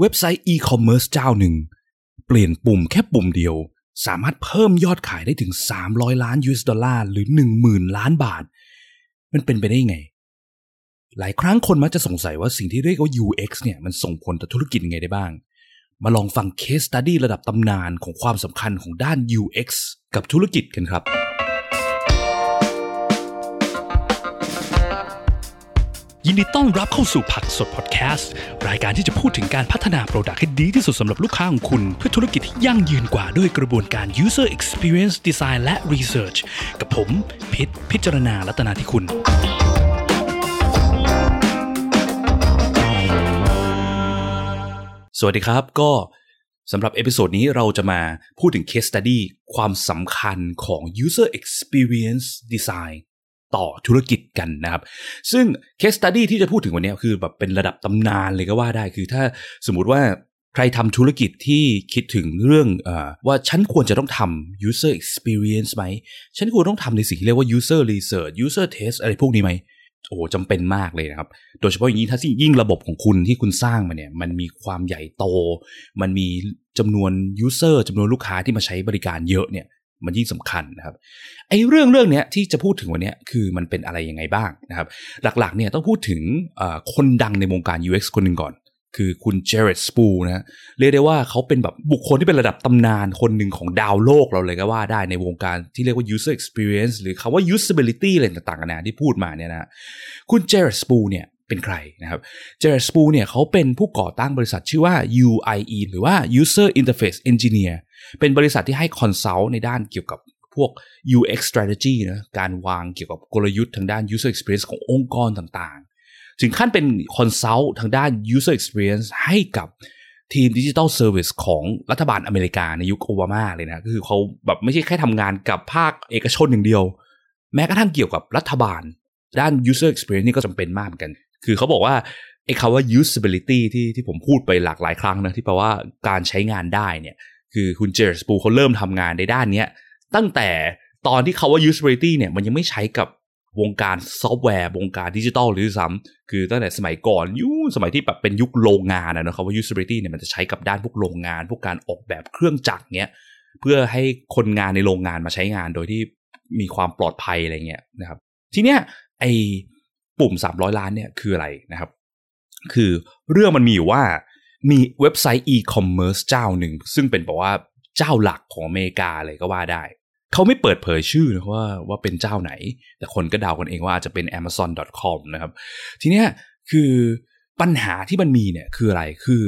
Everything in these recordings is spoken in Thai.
เว็บไซต์อีคอมเมิร์ซเจ้าหนึ่ง เปลี่ยนปุ่มแค่ปุ่มเดียว สามารถเพิ่มยอดขายได้ถึง 300 ล้าน US ดอลลาร์หรือ 10,000 ล้านบาท มันเป็นไปได้ไง หลายครั้งคนมักจะสงสัยว่าสิ่งที่เรียกว่า UX เนี่ยมันส่งผลต่อธุรกิจยังไงได้บ้าง มาลองฟัง case study ระดับตำนานของความสำคัญของด้าน UX กับธุรกิจกันครับ ยินดีต้อนรับเข้าสู่ผักสดพอดแคสต์ รายการที่จะพูดถึงการพัฒนา product ให้ดีที่สุดสำหรับลูกค้าของคุณ เพื่อธุรกิจที่ยั่งยืนกว่าด้วยกระบวนการ user experience design และ research กับผมพิษพิจารณาลัตนาที่คุณ สวัสดีครับก็สำหรับ episode นี้เราจะมาพูดถึง case study ความสำคัญของ user experience design ต่อธุรกิจกันนะครับ ซึ่ง case study ที่จะพูดถึงวันนี้คือแบบเป็นระดับตำนานเลยก็ว่าได้คือถ้าสมมุติว่าใครทำธุรกิจที่คิดถึงเรื่องออว่าฉันควรจะต้องทำ user experience ไหม ฉันควรต้องทำในสิ่งที่เรียกว่า user research user test อะไรพวกนี้ไหมโอ้โหจำเป็นมากเลยนะครับ โดยเฉพาะอย่างนี้ถ้ายิ่งระบบของคุณที่คุณสร้างมาเนี่ย มันมีความใหญ่โต มันมีจำนวน user จำนวนลูกค้าที่มาใช้บริการเยอะเนี่ย มันยิ่งสำคัญนะครับไอ้เรื่องเรื่องเนี้ยที่จะพูดถึงวันนี้คือมันเป็นอะไรยังไงบ้างนะครับ หลักๆเนี่ยต้องพูดถึงคนดังในวงการ UX คนหนึ่งก่อน คือคุณเจเรตสปูนะฮะเรียกได้ว่าเขาเป็นแบบบุคคลที่เป็นระดับตำนานคนหนึ่งของดาวโลกเราเลยก็ว่าได้ในวงการที่เรียกว่า user experience หรือคำว่า usability อะไรต่างๆกันนะที่พูดมาเนี่ยนะคุณเจเรตสปูเนี่ยเป็นใครนะครับ เจเรตสปูเนี่ยเขาเป็นผู้ก่อตั้งบริษัทชื่อว่า UIE หรือว่า User Interface Engineer เป็นบริษัทที่ให้ consult ในด้านเกี่ยวกับพวก UX strategy นะการวางเกี่ยวกับกลยุทธ์ทางด้าน user experience ขององค์กรต่างๆ ถึงขั้นเป็น consult ทางด้าน user experience ให้กับทีมดิจิ t a ลเซอร์วิสของรัฐบาลอเมริกาในยุคโอบามาเลยนะก็คือเขาแบบไม่ใช่แค่ทำงานกับภาคเอกชนอย่างเดียว แม้กระทั่งเกี่ยวกับรัฐบาล ด้าน user experience นี่ก็จำเป็นมากเหมือนกัน คือเขาบอกว่าไอ้คำว่า usability ที่ที่ผมพูดไปหลากหลายครั้งนะที่แปลว่าการใช้งานได้เนี่ย คือคุณ Jared Spool เขาเริ่มทำงานในด้านเนี้ยตั้งแต่ตอนที่คำว่า usability เนี่ยมันยังไม่ใช้กับวงการซอฟต์แวร์วงการดิจิทัลด้วยซ้ำคือตั้งแต่สมัยก่อนยุคสมัยที่แบบเป็นยุคโรงงานนะครับว่า usability เนี่ยมันจะใช้กับด้านพวกโรงงาน พวกการออกแบบเครื่องจักรเนี้ยเพื่อให้คนงานในโรงงานมาใช้งานโดยที่มีความปลอดภัยอะไรเงี้ยนะครับ ทีเนี้ยไอปุ่ม 300 ล้านเนี่ยคืออะไรนะครับ คือเรื่องมันมีอยู่ว่า มีเว็บไซต์ e-commerce เจ้าหนึ่ง ซึ่งเป็นบอกว่าเจ้าหลักของอเมริกาเลยก็ว่าได้ เขาไม่เปิดเผยชื่อนะว่าว่าเป็นเจ้าไหน แต่คนก็เดากันเองว่าอาจจะเป็น amazon.com นะครับ ทีเนี้ยคือปัญหาที่มันมีเนี่ยคืออะไรคือ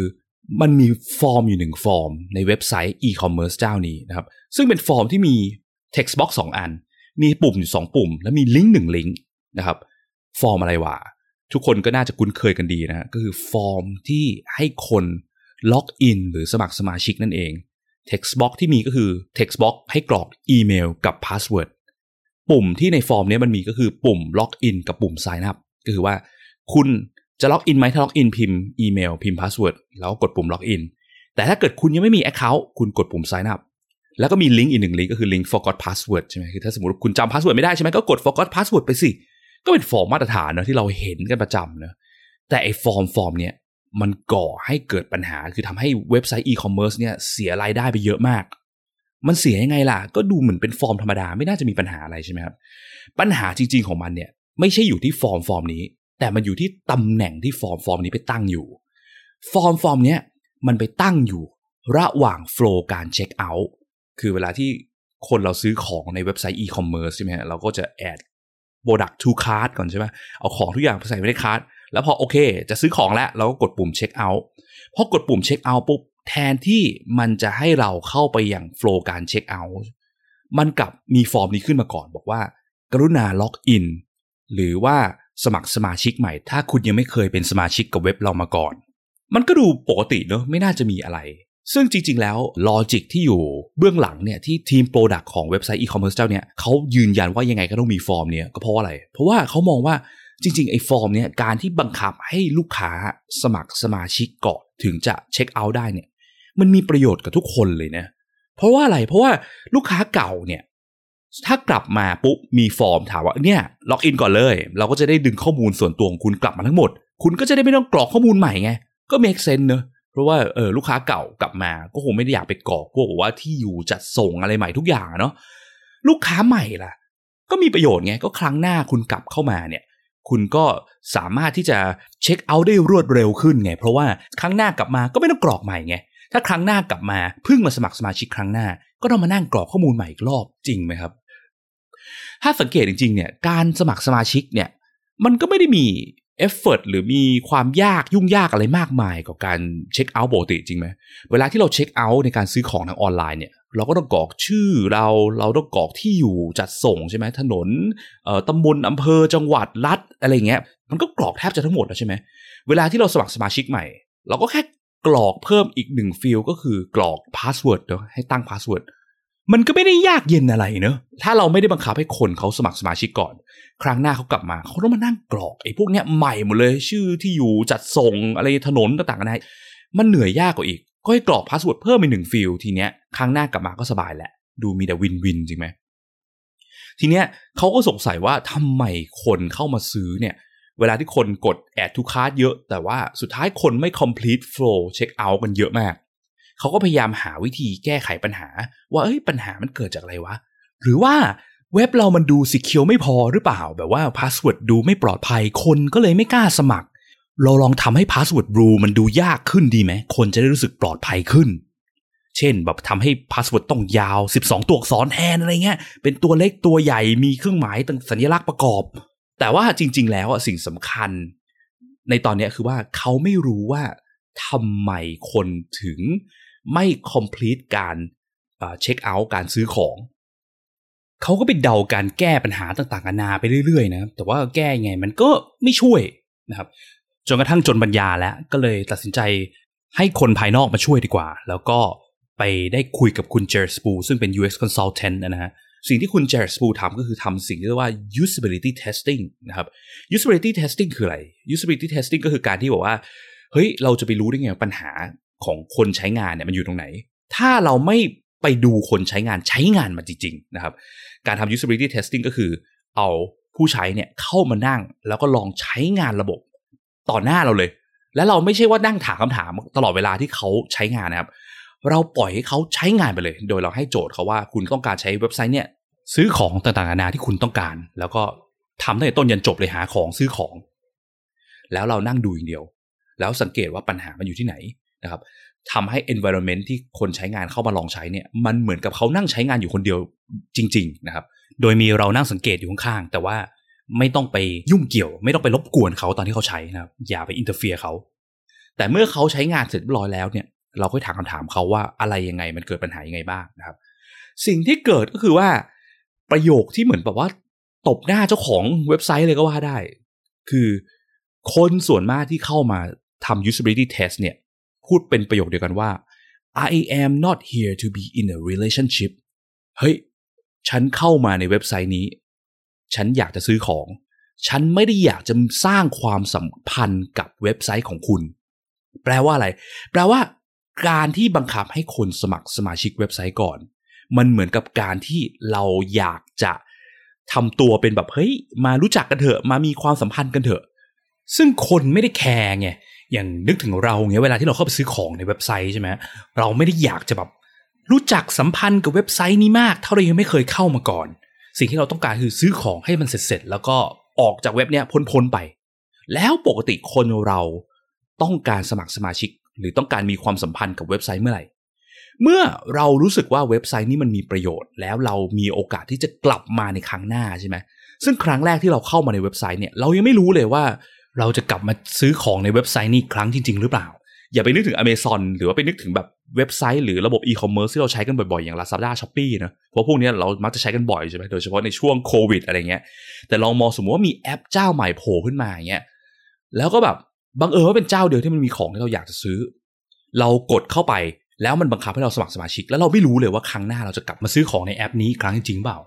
มันมีฟอร์มอยู่หนึ่งฟอร์มในเว็บไซต์ e-commerce เจ้านี้นะครับ ซึ่งเป็นฟอร์มที่มี text box 2 อัน มีปุ่มอยู่ 2 ปุ่ม และมีลิงก์หนึ่งลิงก์นะครับ ฟอร์มอะไรวะ ทุกคนก็น่าจะคุ้นเคยกันดีนะก็คือฟอร์มที่ให้คนล็อกอินหรือสมัครสมาชิกนั่นเอง text box ที่มีก็คือ text box ให้กรอกอีเมลกับ password ปุ่มที่ในฟอร์มนี้มันมีก็คือปุ่มล็อกอินกับปุ่ม sign up ก็คือว่าคุณจะล็อกอินไหมถ้าล็อกอินพิมพ์อีเมลพิมพ์ password แล้วกดปุ่มล็อกอินแต่ถ้าเกิดคุณยังไม่มี account คุณกดปุ่ม sign up แล้วก็มีลิงก์อีกหนึ่งลิงก์ก็คือลิงก์ forgot password ใช่ไหมคือถ้าสมมติคุณจำ password ไม่ได้ใช่ไหมก็กด forgot password ไปสิ ก็เป็นฟอร์มมาตรฐานนะที่เราเห็นกันประจำนะแต่ไอ้ฟอร์มฟอร์มเนี้ยมันก่อให้เกิดปัญหาคือทำให้เว็บไซต์อีคอมเมิร์ซเนี่ยเสียรายได้ไปเยอะมาก มันเสียยังไงล่ะ ก็ดูเหมือนเป็นฟอร์มธรรมดาไม่น่าจะมีปัญหาอะไรใช่ไหมครับ ปัญหาจริง ๆของมันเนี่ยไม่ใช่อยู่ที่ฟอร์มฟอร์มนี้ แต่มันอยู่ที่ตำแหน่งที่ฟอร์มฟอร์มนี้ไปตั้งอยู่ ฟอร์มฟอร์มเนี้ยมันไปตั้งอยู่ระหว่าง flow การเช็คเอาท์คือเวลาที่คนเราซื้อของในเว็บไซต์อีคอมเมิร์ซใช่ไหมฮะเราก็จะแอด product to cart ก่อนใช่ไหมเอาของทุกอย่างไปใส่ไว้ใน cart แล้วพอโอเค จะซื้อของแล้วเราก็กดปุ่มเช็คเอาท์พอกดปุ่มเช็คเอาท์ปุ๊บแทนที่มันจะให้เราเข้าไปยัง flow การเช็คเอาท์มันกลับมีฟอร์มนี้ขึ้นมาก่อน บอกว่า กรุณาล็อกอินหรือว่าสมัครสมาชิกใหม่ ถ้าคุณยังไม่เคยเป็นสมาชิกกับเว็บเรามาก่อน มันก็ดูปกติเนอะไม่น่าจะมีอะไร ซึ่งจริง ๆ แล้ว logic ที่อยู่เบื้องหลังเนี่ยที่ทีม product ของเว็บไซต์อีคอมเมิร์ซเจ้าเนี่ยเขายืนยันว่ายังไงก็ต้องมีฟอร์มเนี่ยก็เพราะอะไร เพราะว่าเขามองว่าจริง ๆ ไอ้ฟอร์มเนี่ยการที่บังคับให้ลูกค้าสมัครสมาชิกก่อนถึงจะเช็คเอาท์ได้เนี่ยมันมีประโยชน์กับทุกคนเลยนะ เพราะว่าอะไรเพราะว่าลูกค้าเก่าเนี่ยถ้ากลับมาปุ๊บมีฟอร์มถามว่าเนี่ยล็อกอินก่อนเลย เราก็จะได้ดึงข้อมูลส่วนตัวของคุณกลับมาทั้งหมด คุณก็จะได้ไม่ต้องกรอกข้อมูลใหม่ไงก็ make sense เนอะ เพราะว่าเออลูกค้าเก่ากลับมา ก็คงไม่ได้อยากไปกรอกพวกว่าที่อยู่จัดส่งอะไรใหม่ทุกอย่างเนาะลูกค้าใหม่ล่ะ ก็มีประโยชน์ไงก็ครั้งหน้าคุณกลับเข้ามาเนี่ย คุณก็สามารถที่จะเช็คเอาท์ได้รวดเร็วขึ้นไง เพราะว่าครั้งหน้ากลับมาก็ไม่ต้องกรอกใหม่ไงถ้าครั้งหน้ากลับมาเพิ่งมาสมัครสมาชิกครั้งหน้า ก็ต้องมานั่งกรอกข้อมูลใหม่อีกรอบจริงไหมครับ ถ้าสังเกตจริงๆเนี่ยการสมัครสมาชิกเนี่ยมันก็ไม่ได้มี effort หรือมีความยากยุ่งยากอะไรมากมายกับการเช็คเอาท์ปกติจริงไหมเวลาที่เราเช็คเอาท์ในการซื้อของทางออนไลน์เนี่ยเราก็ต้องกรอกชื่อเราเราต้องกรอกที่อยู่จัดส่งใช่ไหมถนนตำบลอำเภอจังหวัดรัฐอะไรเงี้ยมันก็กรอกแทบจะทั้งหมดแล้วใช่ไหมเวลาที่เราสมัครสมาชิกใหม่ เราก็แค่กรอกเพิ่มอีกหนึ่ง field ก็คือกรอก password เนาะให้ตั้ง password มันก็ไม่ได้ยากเย็นอะไรเนอะถ้าเราไม่ได้บังคับให้คนเขาสมัครสมาชิกก่อน ครั้งหน้าเขากลับมาเขาต้องมานั่งกรอกไอ้พวกเนี้ยใหม่หมดเลยชื่อที่อยู่จัดส่งอะไรถนนต่างๆนะมันเหนื่อยยากกว่าอีก ก็ให้กรอก password เพิ่มอีกหนึ่ง field ทีเนี้ยครั้งหน้ากลับมาก็สบายแหละ ดูมีแต่ win-win จริงไหมทีเนี้ยเขาก็สงสัยว่าทำไมคนเข้ามาซื้อเนี่ยเวลาที่คนกด add to cart เยอะ แต่ว่าสุดท้ายคนไม่ complete flow check out กันเยอะมาก เขาก็พยายามหาวิธีแก้ไขปัญหา ว่าเอ้ยปัญหามันเกิดจากอะไรวะ หรือว่าเว็บเรามันดู secure ไม่พอหรือเปล่า แบบว่า password ดูไม่ปลอดภัยคนก็เลยไม่กล้าสมัคร เราลองทำให้ password ruleันดูยากขึ้นดีไหมคนจะได้รู้สึกปลอดภัยขึ้น เช่นแบบทำให้ password ต้องยาว 12 ตัวอักษรแทนอะไรเงี้ยเป็นตัวเล็กตัวใหญ่มีเครื่องหมายต่างสัญลักษณ์ประกอบ แต่ว่าจริง ๆ แล้วสิ่งสำคัญ ในตอนนี้คือว่าเขาไม่รู้ว่าทำไมคนถึง ไม่ complete การเช็คเอาท์การซื้อของ เขาก็ไปเดาการแก้ปัญหาต่างๆนานาไปเรื่อยๆนะแต่ว่าแก้ไงมันก็ไม่ช่วยนะครับจนกระทั่งจนปัญญาแล้วก็เลยตัดสินใจให้คนภายนอกมาช่วยดีกว่า แล้วก็ไปได้คุยกับคุณเจอร์สปูซึ่งเป็น UX consultant นะฮะสิ่งที่คุณเจอร์สปูทำก็คือทำสิ่งที่เรียกว่า usability testing นะครับ usability testing คืออะไร usability testing ก็คือการที่บอกว่า เฮ้ย เราจะไปรู้ได้ไงปัญหา ของคนใช้งานเนี่ยมันอยู่ตรงไหน ถ้าเราไม่ไปดูคนใช้งานใช้งานมันจริงๆนะครับ การทำ usability testing ก็คือเอาผู้ใช้เนี่ยเข้ามานั่งแล้วก็ลองใช้งานระบบต่อหน้าเราเลย แล้วเราไม่ใช่ว่านั่งถามคำถามตลอดเวลาที่เขาใช้งานนะครับ เราปล่อยให้เขาใช้งานไปเลย โดยเราให้โจทย์เขาว่าคุณต้องการใช้เว็บไซต์เนี่ยซื้อของต่างๆนานาที่คุณต้องการ แล้วก็ทำตั้งแต่ต้นยันจบเลยหาของซื้อของ แล้วเรานั่งดูอย่างเดียว แล้วสังเกตว่าปัญหามันอยู่ที่ไหน นะครับทำให้ environment ที่คนใช้งานเข้ามาลองใช้เนี่ยมันเหมือนกับเขานั่งใช้งานอยู่คนเดียวจริง ๆ นะครับ โดยมีเรานั่งสังเกตอยู่ข้างๆแต่ว่าไม่ต้องไปยุ่งเกี่ยว ไม่ต้องไปรบกวนเขาตอนที่เขาใช้นะครับอย่าไป interfere เขาแต่เมื่อเขาใช้งานเสร็จเรียบร้อยแล้วเนี่ย เราก็ถามคำถามเขาว่าอะไรยังไงมันเกิดปัญหายังไงบ้างนะครับ สิ่งที่เกิดก็คือว่าประโยคที่เหมือนแบบว่าตบหน้าเจ้าของเว็บไซต์เลยก็ว่าได้ คือคนส่วนมากที่เข้ามาทำ usability test เนี่ย พูดเป็นประโยคเดียวกันว่า I am not here to be in a relationship เฮ้ย ฉันเข้ามาในเว็บไซต์นี้ ฉันอยากจะซื้อของ ฉันไม่ได้อยากจะสร้างความสัมพันธ์กับเว็บไซต์ของคุณ แปลว่าอะไร แปลว่าการที่บังคับให้คนสมัครสมาชิกเว็บไซต์ก่อน มันเหมือนกับการที่เราอยากจะทำตัวเป็นแบบเฮ้ยมารู้จักกันเถอะ มามีความสัมพันธ์กันเถอะ ซึ่งคนไม่ได้แคร์ไง อย่างนึกถึงเราเงี้ยเวลาที่เราเข้าไปซื้อของในเว็บไซต์ใช่ไหมเราไม่ได้อยากจะแบบรู้จักสัมพันธ์กับเว็บไซต์นี้มาก เท่าเรายังไม่เคยเข้ามาก่อน สิ่งที่เราต้องการคือซื้อของให้มันเสร็จๆแล้วก็ออกจากเว็บเนี้ยพ้นๆไป แล้วปกติคนเราต้องการสมัครสมาชิก หรือต้องการมีความสัมพันธ์กับเว็บไซต์เมื่อไหร่เมื่อเรารู้สึกว่าเว็บไซต์นี้มันมีประโยชน์ แล้วเรามีโอกาสที่จะกลับมาในครั้งหน้าใช่ไหมซึ่งครั้งแรกที่เราเข้ามาในเว็บไซต์เนี่ยเรายังไม่รู้เลยว่า เราจะกลับมาซื้อของในเว็บไซต์นี้ครั้งจริง ๆ หรือเปล่า อย่าไปนึกถึง Amazon หรือว่าไปนึกถึงแบบเว็บไซต์หรือระบบอีคอมเมิร์ซที่เราใช้กันบ่อยๆ อย่าง Lazada Shopee นะ เพราะพวกนี้เรามักจะใช้กันบ่อยใช่ไหมโดยเฉพาะในช่วงโควิดอะไรเงี้ย แต่ลองมองสมมติว่ามีแอปเจ้าใหม่โผล่ขึ้นมาอย่างเงี้ย แล้วก็แบบบังเอิญว่าเป็นเจ้าเดียวที่มันมีของที่เราอยากจะซื้อ เรากดเข้าไปแล้วมันบังคับให้เราสมัครสมาชิก แล้วเราไม่รู้เลยว่าครั้งหน้าเราจะกลับมาซื้อของในแอปนี้ครั้งจริงเปล่า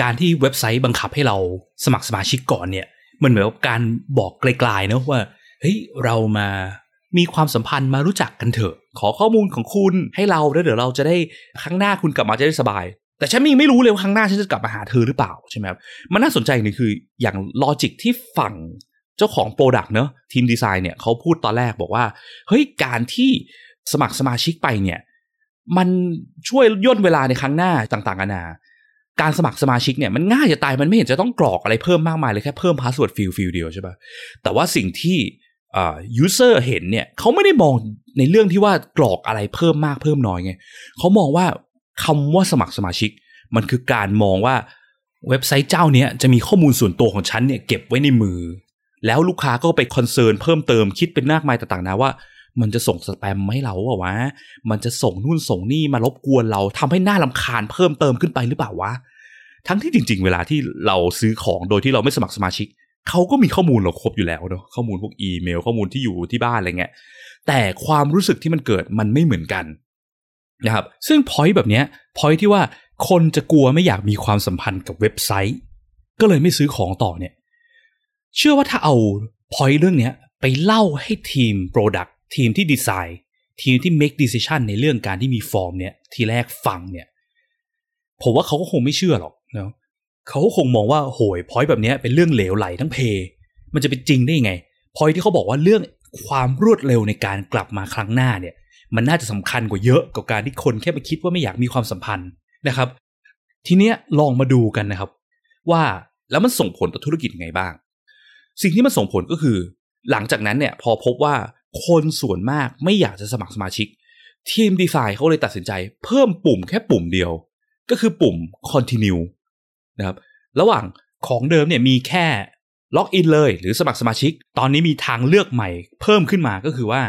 การที่เว็บไซต์บังคับให้เราสมัครสมาชิกก่อนเนี่ย มันเหมือนกับการบอกกลายๆนะว่าเฮ้ยเรามามีความสัมพันธ์มารู้จักกันเถอะ ขอข้อมูลของคุณให้เราแล้วเดี๋ยวเราจะได้ครั้งหน้าคุณกลับมาจะได้สบาย แต่ฉันยังไม่รู้เลยว่าครั้งหน้าฉันจะกลับมาหาเธอหรือเปล่าใช่ไหมครับมันน่าสนใจนี่คืออย่าง logic ที่ฝั่งเจ้าของ product เนอะทีมดีไซน์เนี่ยเขาพูดตอนแรกบอกว่าเฮ้ยการที่สมัครสมาชิกไปเนี่ยมันช่วยย่นเวลาในครั้งหน้าต่างๆนานา การสมัครสมาชิกเนี่ยมันง่ายจะตายมันไม่เห็นจะต้องกรอกอะไรเพิ่มมากมายเลยแค่เพิ่ม password field field เดียวใช่ปะแต่ว่าสิ่งที่อ่า user เห็นเนี่ยเขาไม่ได้มองในเรื่องที่ว่ากรอกอะไรเพิ่มมากเพิ่มน้อยไงเขามองว่าคำว่าสมัครสมาชิก มันคือการมองว่าเว็บไซต์เจ้าเนี้ยจะมีข้อมูลส่วนตัวของฉันเนี่ยเก็บไว้ในมือ แล้วลูกค้าก็ไป concern เพิ่มเติมคิดเป็นมากมายต่างๆนะว่า มันจะส่งสแปมมาให้เราเปล่าวะ มันจะส่งนู่นส่งนี่มารบกวนเราทำให้หน้าลำคาญเพิ่มเติมขึ้นไปหรือเปล่าวะ ทั้งที่จริง ๆ เวลาที่เราซื้อของโดยที่เราไม่สมัครสมาชิก เขาก็มีข้อมูลเราครบอยู่แล้วเนาะ ข้อมูลพวกอีเมล ข้อมูลที่อยู่ที่บ้านอะไรเงี้ย แต่ความรู้สึกที่มันเกิดมันไม่เหมือนกันนะครับ ซึ่งพอยต์แบบเนี้ยพอยต์ที่ว่าคนจะกลัวไม่อยากมีความสัมพันธ์กับเว็บไซต์ ก็เลยไม่ซื้อของต่อเนี่ย เชื่อว่าถ้าเอาพอยต์เรื่องเนี้ยไปเล่าให้ทีม Product ทีมที่ดีไซน์ ทีมที่ make decision ในเรื่องการที่มีฟอร์มเนี่ย ทีแรกฟังเนี่ยผมว่าเขาก็คงไม่เชื่อหรอกเนาะเขาคงมองว่าโหยพอยแบบเนี้ยเป็นเรื่องเหลวไหลทั้งเพ มันจะเป็นจริงได้ยังไงพอยที่เขาบอกว่าเรื่องความรวดเร็วในการกลับมาครั้งหน้าเนี่ย มันน่าจะสำคัญกว่าเยอะกับการที่คนแค่ไปคิดว่าไม่อยากมีความสัมพันธ์นะครับ ทีเนี้ยลองมาดูกันนะครับ ว่าแล้วมันส่งผลต่อธุรกิจยังไงบ้าง สิ่งที่มันส่งผลก็คือ หลังจากนั้นเนี่ยพอพบว่า คนส่วนมากไม่อยากจะสมัครสมาชิก ทีมดีไซน์เขาเลยตัดสินใจ เพิ่มปุ่มแค่ปุ่มเดียว ก็คือปุ่ม continue นะครับระหว่างของเดิมเนี่ยมีแค่ล็อกอินเลยหรือสมัครสมาชิก ตอนนี้มีทางเลือกใหม่ เพิ่มขึ้นมาก็คือว่า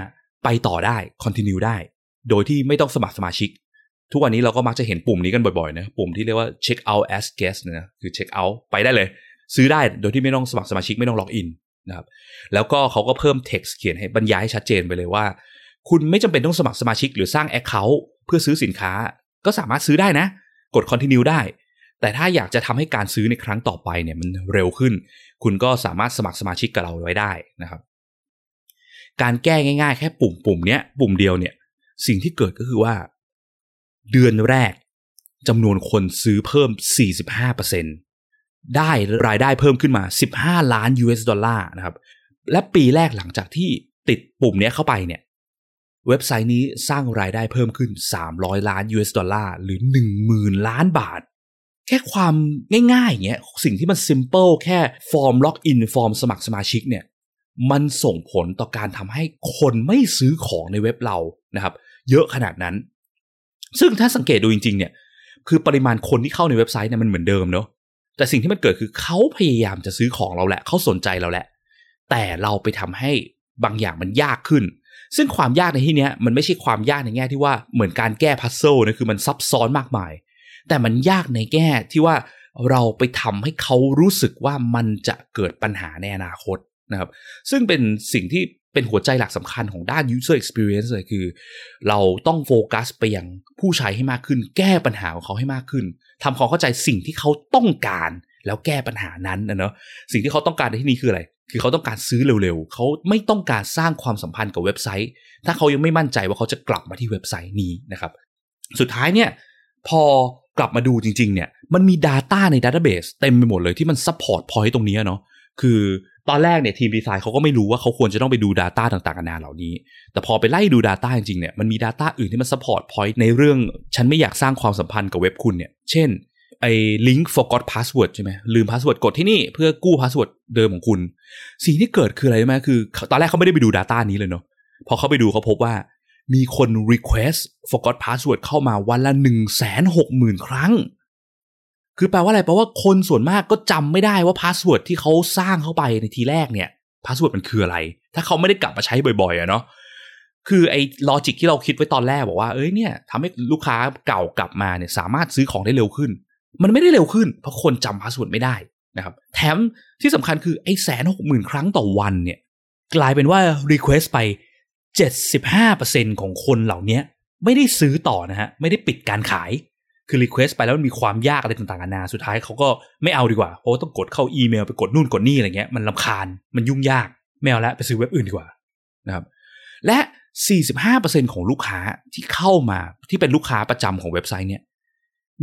ไปต่อได้ continue ได้ โดยที่ไม่ต้องสมัครสมาชิก ทุกวันนี้เราก็มักจะเห็นปุ่มนี้กันบ่อยๆนะปุ่มที่เรียกว่า check out as guest นะคือ check out ไปได้เลย ซื้อได้โดยที่ไม่ต้องสมัครสมาชิกไม่ต้องล็อกอิน นะครับแล้วก็เขาก็เพิ่ม text เขียนให้บรรยายให้ชัดเจนไปเลยว่า คุณไม่จำเป็นต้องสมัครสมาชิกหรือสร้าง account เพื่อซื้อสินค้า ก็สามารถซื้อได้นะ กด continue ได้ แต่ถ้าอยากจะทำให้การซื้อในครั้งต่อไปเนี่ยมันเร็วขึ้น คุณก็สามารถสมัครสมาชิกกับเราไว้ได้นะครับ การแก้ง่ายๆ แค่ปุ่มปุ่มเนี้ยปุ่มเดียวเนี่ย สิ่งที่เกิดก็คือว่า เดือนแรกจำนวนคนซื้อเพิ่ม 45% ได้รายได้เพิ่มขึ้นมา 15 ล้าน US ดอลลาร์นะครับ และปีแรกหลังจากที่ติดปุ่มนี้เข้าไปเนี่ย เว็บไซต์นี้สร้างรายได้เพิ่มขึ้น 300 ล้าน US ดอลลาร์หรือ 10,000 ล้านบาท แค่ความง่ายๆอย่างเงี้ยสิ่งที่มัน simple แค่ฟอร์ม login ฟอร์มสมัครสมาชิกเนี่ย มันส่งผลต่อการทำให้คนไม่ซื้อของในเว็บเรานะครับ เยอะขนาดนั้น ซึ่งถ้าสังเกตดูจริง ๆ เนี่ย คือปริมาณคนที่เข้าในเว็บไซต์เนี่ยมันเหมือนเดิมเนาะ แต่สิ่งที่มันเกิดคือเขาพยายามจะซื้อของเราแหละเขาสนใจเราแหละ แต่เราไปทำให้บางอย่างมันยากขึ้น ซึ่งความยากในที่นี้มันไม่ใช่ความยากในแง่ที่ว่าเหมือนการแก้ puzzle นะคือมันซับซ้อนมากมาย แต่มันยากในแง่ที่ว่าเราไปทำให้เขารู้สึกว่ามันจะเกิดปัญหาในอนาคตนะครับ ซึ่งเป็นสิ่งที่เป็นหัวใจหลักสำคัญของด้าน user experience เลยคือ เราต้องโฟกัสไปยังผู้ใช้ให้มากขึ้น แก้ปัญหาของเขาให้มากขึ้น ทำความเข้าใจสิ่งที่เขาต้องการ แล้วแก้ปัญหานั้นนะเนาะสิ่งที่เขาต้องการในที่นี้คืออะไร คือเขาต้องการซื้อเร็วๆ เขาไม่ต้องการสร้างความสัมพันธ์กับเว็บไซต์ ถ้าเขายังไม่มั่นใจว่าเขาจะกลับมาที่เว็บไซต์นี้นะครับ สุดท้ายเนี่ยพอกลับมาดูจริงๆเนี่ยมันมี Data ใน Database เต็มไปหมดเลยที่มัน support point ตรงนี้เนาะคือ ตอนแรกเนี่ยทีมดีไซน์เขาก็ไม่รู้ว่าเขาควรจะต้องไปดู Data ต่างๆนานาเหล่านี้ แต่พอไปไล่ดู Data จริงๆเนี่ยมันมี Data อื่นที่มัน support point ในเรื่องฉันไม่อยากสร้างความสัมพันธ์กับเว็บคุณเนี่ยเช่นไอ้ link forgot password ใช่ไหมลืม password กดที่นี่เพื่อกู้ password เดิมของคุณ สิ่งที่เกิดคืออะไรไหมคือ ตอนแรกเขาไม่ได้ไปดู Data นี้เลยเนาะพอเขาไปดูเขาพบว่ามีคน request forgot password เข้ามาวันละ1 6 0 0 0 0 ครั้ง คือแปลว่าอะไรแปลว่าคนส่วนมากก็จำไม่ได้ว่า password ที่เขาสร้างเข้าไปในทีแรกเนี่ย password มันคืออะไร ถ้าเขาไม่ได้กลับมาใช้บ่อยๆอะเนาะคือไอ้ logic ที่เราคิดไว้ตอนแรกบอกว่าเอ้ยเนี่ยทำให้ลูกค้าเก่ากลับมาเนี่ยสามารถซื้อของได้เร็วขึ้น มันไม่ได้เร็วขึ้น เพราะคนจำ password ไม่ได้นะครับ แถมที่สำคัญคือไอ้แสนหกหมื่นครั้งต่อวันเนี่ยกลายเป็นว่า Request ไป 75%ของคนเหล่านี้ไม่ได้ซื้อต่อนะฮะ ไม่ได้ปิดการขาย คือ Request ไปแล้วมันมีความยากอะไรต่างๆนานาสุดท้ายเขาก็ไม่เอาดีกว่า เพราะว่าต้องกดเข้าอีเมลไปกดนู่นกดนี่อะไรเงี้ยมันลำคาญมันยุ่งยากไม่เอาละไปซื้อเว็บอื่นดีกว่านะครับและ 45%ของลูกค้าที่เข้ามาที่เป็นลูกค้าประจำของเว็บไซต์เนี่ย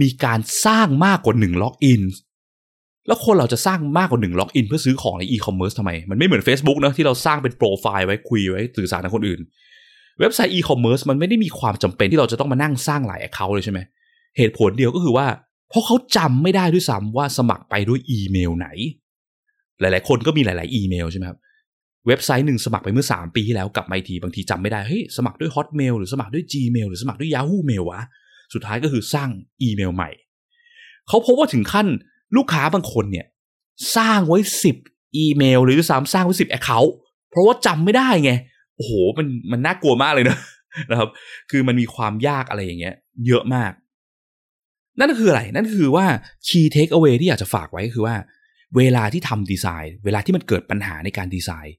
มีการสร้างมากกว่า1 login แล้วคนเราจะสร้างมากกว่าหนึ่ง login เพื่อซื้อของในอีคอมเมิร์ซทำไม มันไม่เหมือน Facebook นะที่เราสร้างเป็นโปรไฟล์ไว้คุยไว้สื่อสารกับคนอื่น เว็บไซต์อีคอมเมิร์ซมันไม่ได้มีความจำเป็นที่เราจะต้องมานั่งสร้างหลาย account เลยใช่ไหม เหตุผลเดียวก็คือว่า เพราะเขาจำไม่ได้ด้วยซ้ำว่าสมัครไปด้วยอีเมลไหน หลาย ๆ คนก็มีหลาย ๆ อีเมลใช่ไหมครับเว็บไซต์หนึ่งสมัครไปเมื่อ 3 ปีที่แล้วกลับมาทีบางทีจำไม่ได้เฮ้ยสมัครด้วย Hotmail หรือสมัครด้วย Gmail หรือสมัครด้วย Yahoo Mail วะสุดท้ายก็คือสร้างอีเมลใหม่ เขาพบว่าถึงขั้นลูกค้าบางคนเนี่ย สร้างไว้ 10 อีเมล หรือด้วยซ้ำสร้างไว้ 10 Account เพราะว่าจำไม่ได้ไงโอ้โหมันมันน่ากลัวมากเลยนะนะครับ คือมันมีความยากอะไรอย่างเงี้ย เยอะมาก นั่นคืออะไร นั่นคือว่า key take away ที่อยากจะฝากไว้คือว่า เวลาที่ทำดีไซน์ เวลาที่มันเกิดปัญหาในการดีไซน์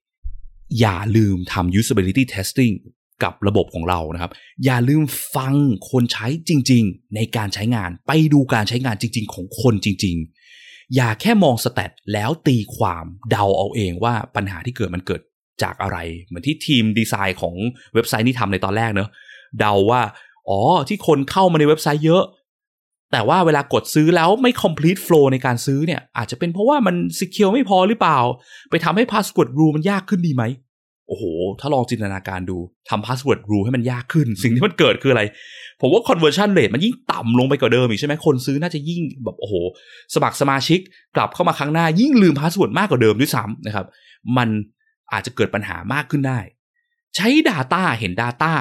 อย่าลืมทำ usability testing กับระบบของเรานะครับ อย่าลืมฟังคนใช้จริง ๆ ในการใช้งาน ไปดูการใช้งานจริง ๆ ของคนจริง ๆ อย่าแค่มอง stat แล้วตีความเดาเอาเองว่าปัญหาที่เกิดมันเกิดจากอะไร เหมือนที่ทีมดีไซน์ของเว็บไซต์นี่ทำในตอนแรกเนอะเดาว่า อ๋อที่คนเข้ามาในเว็บไซต์เยอะ แต่ว่าเวลากดซื้อแล้วไม่ complete flow ในการซื้อเนี่ย อาจจะเป็นเพราะว่ามัน secure ไม่พอหรือเปล่า ไปทำให้ password rule มันยากขึ้นดีไหม โอ้โห ถ้าลองจินตนาการดูทำ password rule ให้มันยากขึ้น สิ่งที่มันเกิดคืออะไร ผมว่า conversion rate มันยิ่งต่ำลงไปกว่าเดิมอีกใช่ไหมคนซื้อน่าจะยิ่งแบบโอ้โห สมัครสมาชิกกลับเข้ามาครั้งหน้ายิ่งลืม password มากกว่าเดิมด้วยซ้ำนะครับ มันอาจจะเกิดปัญหามากขึ้นได้ ใช้ Data เห็น Data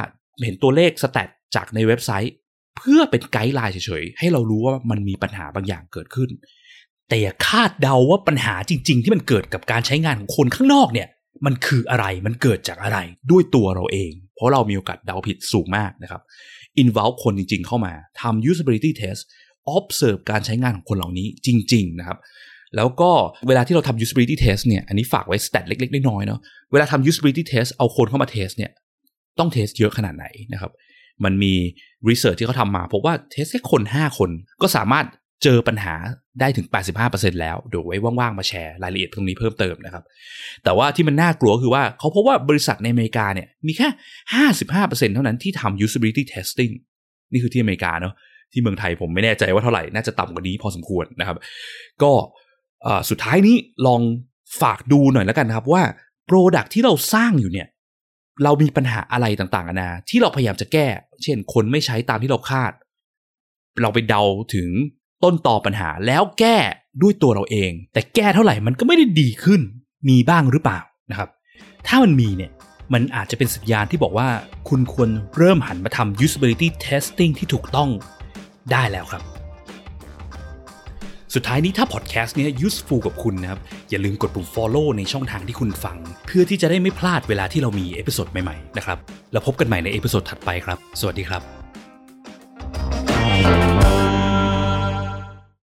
เห็นตัวเลขสแตทจากในเว็บไซต์เพื่อเป็นไกด์ไลน์เฉยๆ ให้เรารู้ว่ามันมีปัญหาบางอย่างเกิดขึ้น แต่อย่าคาดเดาว่าปัญหาจริง ๆ ที่มันเกิดกับการใช้งานของคนข้างนอกเนี่ย มันคืออะไรมันเกิดจากอะไรด้วยตัวเราเอง เพราะเรามีโอกาสเดาผิดสูงมากนะครับ involve คนจริง ๆ เข้ามาทำ usability test observe การใช้งานของคนเหล่านี้จริง ๆ นะครับแล้วก็เวลาที่เราทำ usability test เนี่ย อันนี้ฝากไว้ stat เล็กๆ น้อยๆ เนาะ เวลาทำ usability test เอาคนเข้ามา test เนี่ย ต้อง test เยอะขนาดไหนนะครับ มันมี research ที่เขาทำมาพบว่า test แค่คน 5 คนก็สามารถเจอปัญหาได้ถึง 85%แล้ว เดี๋ยวไว้ว่างๆ มาแชร์รายละเอียดตรงนี้เพิ่มเติมนะครับ แต่ว่าที่มันน่ากลัวคือว่าเขาพบว่าบริษัทในอเมริกาเนี่ยมีแค่ 55%เท่านั้นที่ทำ usability testing นี่คือที่อเมริกาเนาะที่เมืองไทยผมไม่แน่ใจว่าเท่าไหร่ น่าจะต่ำกว่านี้พอสมควรนะครับ ก็สุดท้ายนี้ลองฝากดูหน่อยแล้วกันครับว่า Product ที่เราสร้างอยู่เนี่ย เรามีปัญหาอะไรต่างๆนานาที่เราพยายามจะแก้ เช่น คนไม่ใช้ตามที่เราคาด เราไปเดาถึงต้นต่อปัญหาแล้วแก้ด้วยตัวเราเอง แต่แก้เท่าไหร่มันก็ไม่ได้ดีขึ้น มีบ้างหรือเปล่านะครับ ถ้ามันมีเนี่ยมันอาจจะเป็นสัญญาณที่บอกว่า คุณควรเริ่มหันมาทำ usability testing ที่ถูกต้องได้แล้วครับ สุดท้ายนี้ถ้าพอดแคสต์เนี้ย useful กับคุณนะครับ อย่าลืมกดปุ่ม follow ในช่องทางที่คุณฟัง เพื่อที่จะได้ไม่พลาดเวลาที่เรามี episode ใหม่ๆนะครับ แล้วพบกันใหม่ใน episode ถัดไปครับ สวัสดีครับ